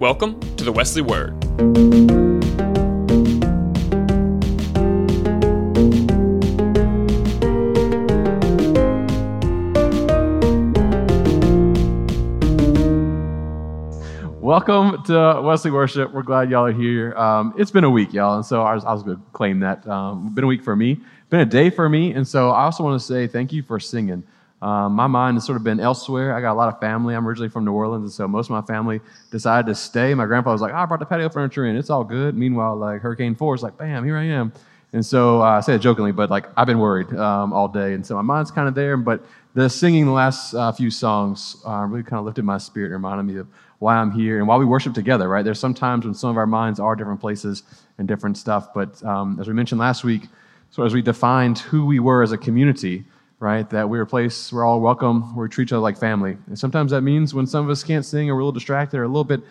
Welcome to the Wesley Word. Welcome to Wesley Worship. We're glad y'all are here. Um, it's been a week, y'all, and so I was, was going to claim that. Um, been a week for me, been a day for me, and so I also want to say thank you for singing. Um, my mind has sort of been elsewhere. I got a lot of family. I'm originally from New Orleans, and so most of my family decided to stay. My grandpa was like, oh, I brought the patio furniture in. It's all good. Meanwhile, like Hurricane Four is like, bam, here I am. And so uh, I say it jokingly, but like I've been worried um, all day, and so my mind's kind of there. But the singing the last uh, few songs uh, really kind of lifted my spirit and reminded me of why I'm here and why we worship together. Right? There's sometimes when some of our minds are different places and different stuff, but um, as we mentioned last week, so as we defined who we were as a community, right? That we're a place we're all welcome, where we treat each other like family. And sometimes that means when some of us can't sing or we're a little distracted or a little bit,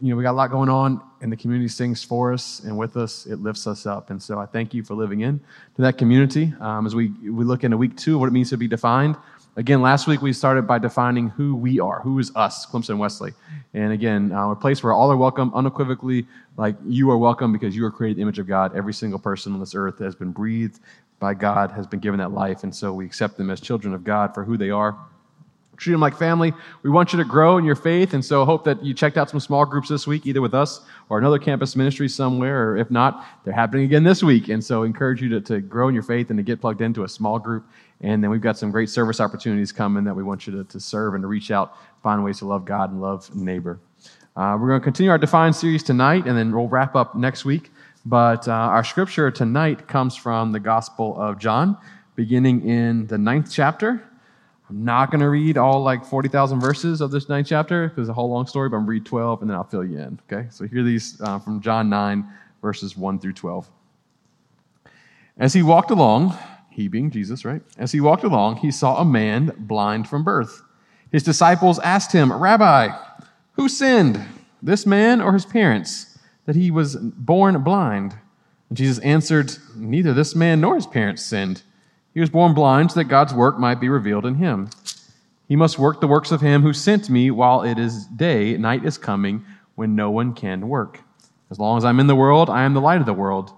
you know, we got a lot going on, and the community sings for us and with us. It lifts us up. And so I thank you for living in to that community. Um, as we, we look into week two, what it means to be defined. Again, last week we started by defining who we are, who is us, Clemson Wesley. And again, uh, a place where all are welcome, unequivocally, like you are welcome because you are created in the image of God. Every single person on this earth has been breathed by God, has been given that life. And so we accept them as children of God for who they are treat them like family. We want you to grow in your faith, and so hope that you checked out some small groups this week, either with us or another campus ministry somewhere, or if not, they're happening again this week. And so encourage you to, to grow in your faith and to get plugged into a small group. And then we've got some great service opportunities coming that we want you to, to serve and to reach out, find ways to love God and love neighbor. Uh, we're going to continue our Define series tonight, and then we'll wrap up next week. But uh, our scripture tonight comes from the Gospel of John, beginning in the ninth chapter. I'm not going to read all like 40,000 verses of this ninth chapter because it's a whole long story, but I'm read 12 and then I'll fill you in. Okay? So hear these uh, from John 9, verses 1 through 12. As he walked along, he being Jesus, right? As he walked along, he saw a man blind from birth. His disciples asked him, Rabbi, who sinned, this man or his parents, that he was born blind? And Jesus answered, Neither this man nor his parents sinned. He was born blind so that God's work might be revealed in him. He must work the works of him who sent me while it is day. Night is coming when no one can work. As long as I'm in the world, I am the light of the world.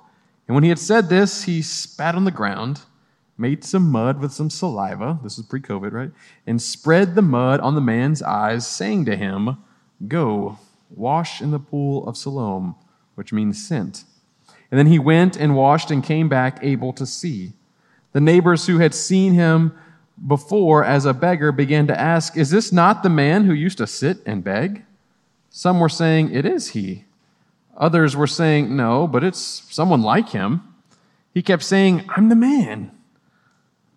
And when he had said this, he spat on the ground, made some mud with some saliva. This is pre COVID, right? And spread the mud on the man's eyes, saying to him, Go, wash in the pool of Siloam, which means sent. And then he went and washed and came back able to see. The neighbors who had seen him before as a beggar began to ask, Is this not the man who used to sit and beg? Some were saying, It is he. Others were saying, No, but it's someone like him. He kept saying, I'm the man.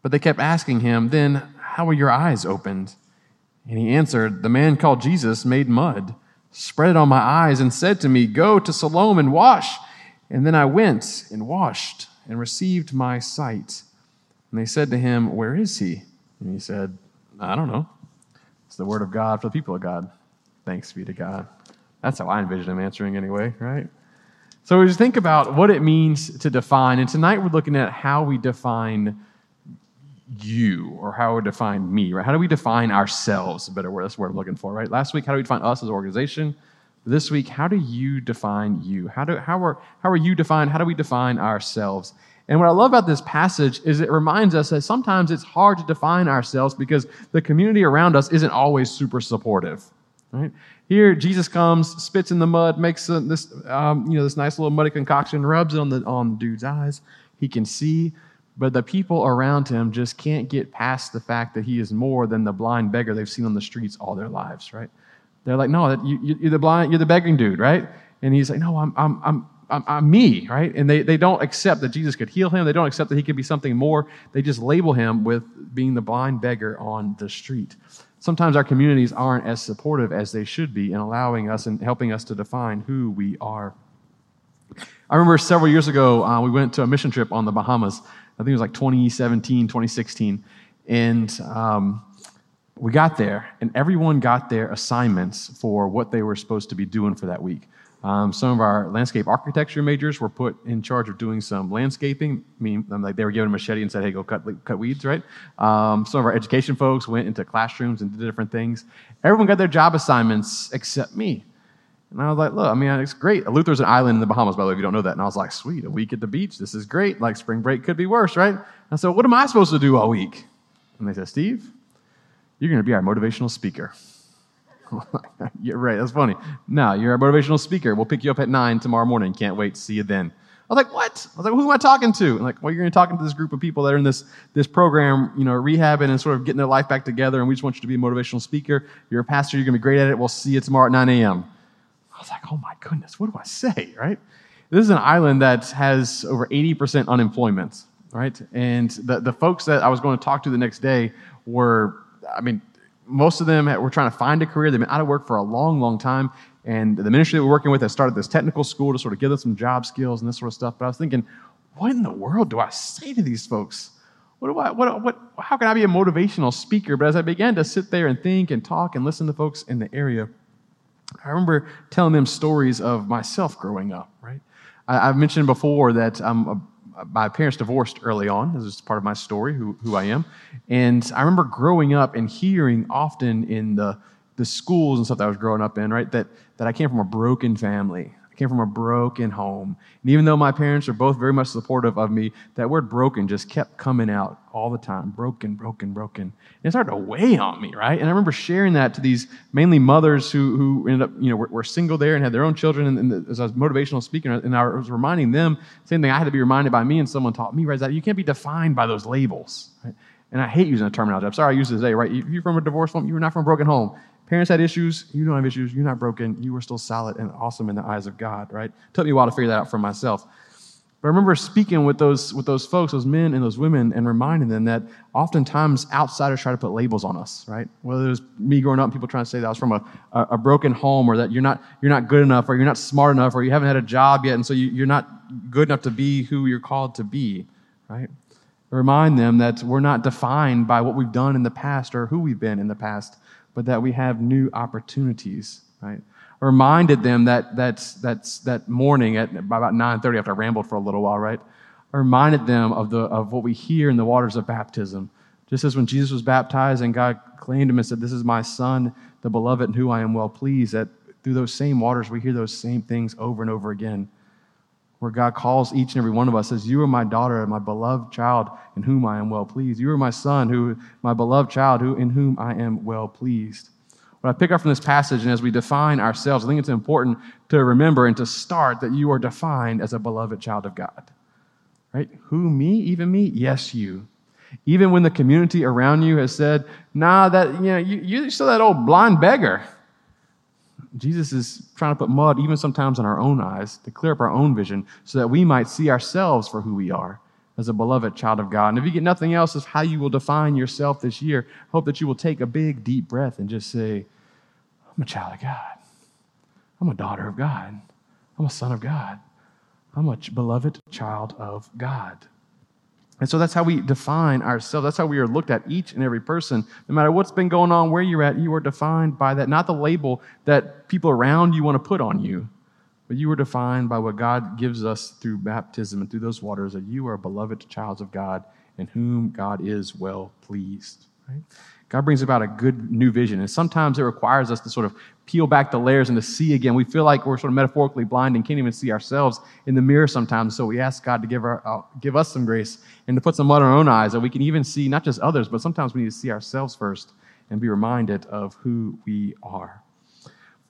But they kept asking him, Then how were your eyes opened? And he answered, The man called Jesus made mud, spread it on my eyes, and said to me, Go to Siloam and wash. And then I went and washed and received my sight. And they said to him, Where is he? And he said, I don't know. It's the word of God for the people of God. Thanks be to God. That's how I envision him answering anyway, right? So we just think about what it means to define. And tonight we're looking at how we define you or how we define me, right? How do we define ourselves? A better word, that's what I'm looking for, right? Last week, how do we define us as an organization? This week, how do you define you? How, do, how, are, how are you defined? How do we define ourselves? And what I love about this passage is it reminds us that sometimes it's hard to define ourselves because the community around us isn't always super supportive. Right? Here, Jesus comes, spits in the mud, makes a, this, um, you know, this nice little muddy concoction, rubs it on the, on the dude's eyes. He can see, but the people around him just can't get past the fact that he is more than the blind beggar they've seen on the streets all their lives, right? They're like, no, you, are the blind, you're the begging dude, right? And he's like, no, I'm, I'm, I'm, I'm, I'm, me, right? And they, they don't accept that Jesus could heal him. They don't accept that he could be something more. They just label him with being the blind beggar on the street. Sometimes our communities aren't as supportive as they should be in allowing us and helping us to define who we are. I remember several years ago, uh, we went to a mission trip on the Bahamas. I think it was like 2017, 2016. And um, we got there, and everyone got their assignments for what they were supposed to be doing for that week. Um, some of our landscape architecture majors were put in charge of doing some landscaping. I mean, like they were given a machete and said, "Hey, go cut cut weeds." Right. Um, some of our education folks went into classrooms and did different things. Everyone got their job assignments except me. And I was like, look, I mean, it's great. Eleuthera's an island in the Bahamas, by the way, if you don't know that. And I was like, sweet, a week at the beach. This is great. Like, spring break could be worse, right? I said, what am I supposed to do all week? And they said, Steve, you're going to be our motivational speaker. you're right. That's funny. No, you're a motivational speaker. We'll pick you up at nine tomorrow morning. Can't wait. To see you then. I was like, what? I was like, who am I talking to? And like, well, you're going to be talking to this group of people that are in this, this program, you know, rehabbing and sort of getting their life back together. And we just want you to be a motivational speaker. You're a pastor. You're going to be great at it. We'll see you tomorrow at 9 a.m. I was like, oh my goodness, what do I say, right? This is an island that has over 80% unemployment, right? And the, the folks that I was going to talk to the next day were, I mean, most of them were trying to find a career. They've been out of work for a long, long time. And the ministry that we're working with has started this technical school to sort of give them some job skills and this sort of stuff. But I was thinking, what in the world do I say to these folks? What do I, what, what, how can I be a motivational speaker? But as I began to sit there and think and talk and listen to folks in the area, I remember telling them stories of myself growing up, right? I, have mentioned before that I'm a, my parents divorced early on. This is part of my story, who, who I am. And I remember growing up and hearing often in the, the schools and stuff that I was growing up in, right, that, that I came from a broken family. Came from a broken home. And even though my parents are both very much supportive of me, that word broken just kept coming out all the time broken, broken, broken. And it started to weigh on me, right? And I remember sharing that to these mainly mothers who, who ended up, you know, were, were single there and had their own children. And, and as I was motivational speaking, and I was reminding them, same thing I had to be reminded by me, and someone taught me, right, that you can't be defined by those labels, right? And I hate using the terminology. I'm sorry I use it today, right? If you're from a divorced home, you're not from a broken home. Parents had issues. You don't have issues. You're not broken. You were still solid and awesome in the eyes of God, right? It took me a while to figure that out for myself. But I remember speaking with those, with those folks, those men and those women, and reminding them that oftentimes outsiders try to put labels on us, right? Whether it was me growing up, people trying to say that I was from a, a, broken home, or that you're not, you're not good enough, or you're not smart enough, or you haven't had a job yet, and so you, you're not good enough to be who you're called to be, right? Remind them that we're not defined by what we've done in the past or who we've been in the past, but that we have new opportunities, right? I reminded them that that's, that's that morning at about 9.30 after I rambled for a little while, right? I reminded them of, the, of what we hear in the waters of baptism. Just as when Jesus was baptized and God claimed him and said, This is my son, the beloved, in who I am well pleased, that through those same waters we hear those same things over and over again. Where God calls each and every one of us, says, You are my daughter, my beloved child, in whom I am well pleased. You are my son, who my beloved child, who in whom I am well pleased. What I pick up from this passage, and as we define ourselves, I think it's important to remember and to start that you are defined as a beloved child of God. Right? Who, me? Even me? Yes, you. Even when the community around you has said, nah, that, you know, you, you're still that old blind beggar. Jesus is trying to put mud, even sometimes in our own eyes, to clear up our own vision so that we might see ourselves for who we are as a beloved child of God. And if you get nothing else as how you will define yourself this year, hope that you will take a big, deep breath and just say, I'm a child of God. I'm a daughter of God. I'm a son of God. I'm a beloved child of God. And so that's how we define ourselves. That's how we are looked at, each and every person. No matter what's been going on, where you're at, you are defined by that. Not the label that people around you want to put on you, but you are defined by what God gives us through baptism and through those waters that you are beloved child of God in whom God is well pleased. Right? God brings about a good new vision. And sometimes it requires us to sort of peel back the layers and to see again. We feel like we're sort of metaphorically blind and can't even see ourselves in the mirror sometimes. So we ask God to give, our, uh, give us some grace and to put some mud on our own eyes that we can even see not just others, but sometimes we need to see ourselves first and be reminded of who we are.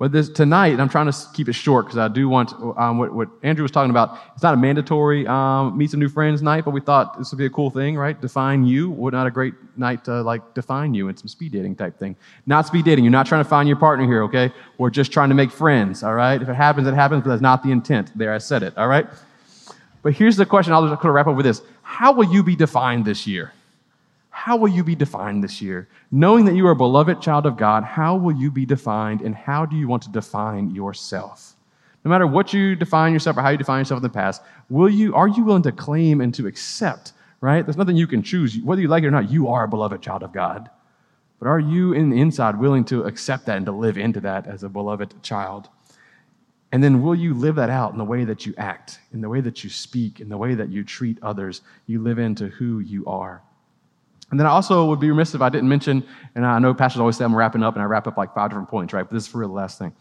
But this, tonight, I'm trying to keep it short because I do want um, what, what, Andrew was talking about. It's not a mandatory um, meet some new friends night, but we thought this would be a cool thing, right? Define you. What not a great night to like define you and some speed dating type thing. Not speed dating. You're not trying to find your partner here, okay? We're just trying to make friends, all right? If it happens, it happens, but that's not the intent. There, I said it, all right? But here's the question. I'll just kind of wrap up with this. How will you be defined this year? How will you be defined this year? Knowing that you are a beloved child of God, how will you be defined and how do you want to define yourself? No matter what you define yourself or how you define yourself in the past, will you, are you willing to claim and to accept, right? There's nothing you can choose. Whether you like it or not, you are a beloved child of God. But are you in the inside willing to accept that and to live into that as a beloved child? And then will you live that out in the way that you act, in the way that you speak, in the way that you treat others? You live into who you are. And then I also would be remiss if I didn't mention, and I know pastors always say I'm wrapping up, and I wrap up like five different points, right? But this is for real the last thing.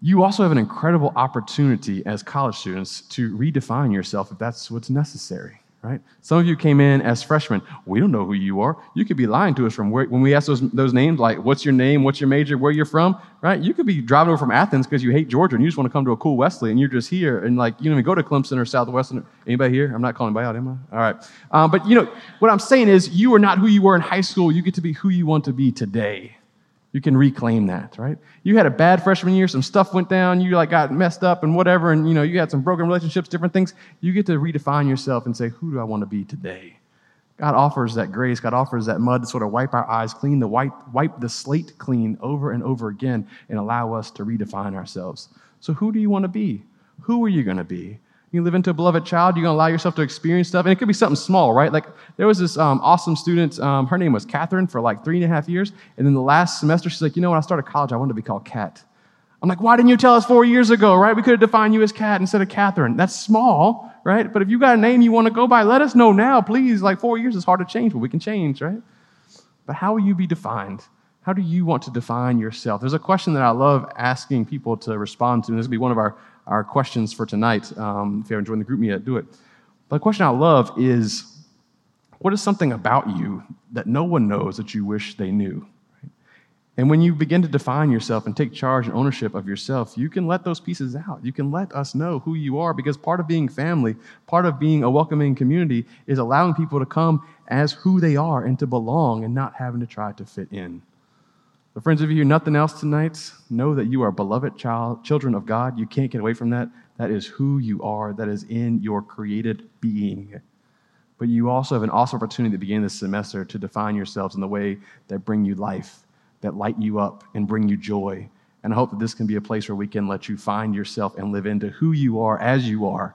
you also have an incredible opportunity as college students to redefine yourself if that's what's necessary right? Some of you came in as freshmen. We don't know who you are. You could be lying to us from where, when we ask those, those names, like what's your name, what's your major, where you're from, right? You could be driving over from Athens because you hate Georgia and you just want to come to a cool Wesley and you're just here and like you don't even go to Clemson or Southern Wesleyan. Anybody here? I'm not calling anybody out, am I? All right. Um, but you know, what I'm saying is you are not who you were in high school. You get to be who you want to be today. You can reclaim that, right? You had a bad freshman year, some stuff went down, you like got messed up and whatever, and you know, you had some broken relationships, different things. You get to redefine yourself and say, who do I want to be today? God offers that grace. God offers that mud to sort of wipe our eyes clean, to wipe, wipe the slate clean over and over again and allow us to redefine ourselves. So, who do you want to be? Who are you going to be? You live into a beloved child, you're going to allow yourself to experience stuff. And it could be something small, right? Like there was this um, awesome student, um, her name was Catherine for like three and a half years. And then the last semester, she's like, you know, when I started college, I wanted to be called Cat. I'm like, why didn't you tell us four years ago, right? We could have defined you as Cat instead of Catherine. That's small, right? But if you got a name you want to go by, let us know now, please. Like four years is hard to change, but we can change, right? But how will you be defined? How do you want to define yourself? There's a question that I love asking people to respond to, and this will be one of our our questions for tonight. Um, if you haven't joined the group yet, do it. But the question I love is what is something about you that no one knows that you wish they knew? And when you begin to define yourself and take charge and ownership of yourself, you can let those pieces out. You can let us know who you are because part of being family, part of being a welcoming community is allowing people to come as who they are and to belong and not having to try to fit in. But, friends, if you hear nothing else tonight, know that you are beloved child, children of God. You can't get away from that. That is who you are, that is in your created being. But you also have an awesome opportunity to begin this semester to define yourselves in the way that bring you life, that light you up and bring you joy. And I hope that this can be a place where we can let you find yourself and live into who you are as you are,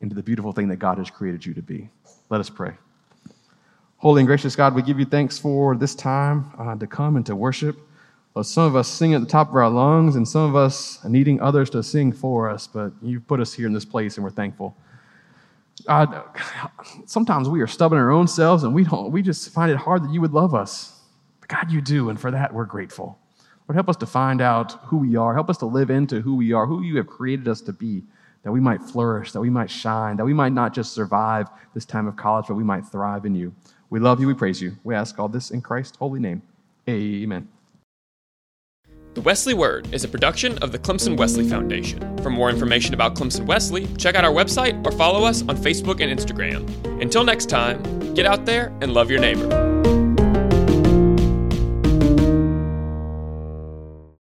into the beautiful thing that God has created you to be. Let us pray. Holy and gracious God, we give you thanks for this time uh, to come and to worship. Well, some of us sing at the top of our lungs, and some of us needing others to sing for us, but you've put us here in this place, and we're thankful. God, sometimes we are stubborn our own selves, and we, don't, we just find it hard that you would love us. But God, you do, and for that, we're grateful. Lord, help us to find out who we are. Help us to live into who we are, who you have created us to be, that we might flourish, that we might shine, that we might not just survive this time of college, but we might thrive in you. We love you. We praise you. We ask all this in Christ's holy name. Amen. The Wesley Word is a production of the Clemson Wesley Foundation. For more information about Clemson Wesley, check out our website or follow us on Facebook and Instagram. Until next time, get out there and love your neighbor.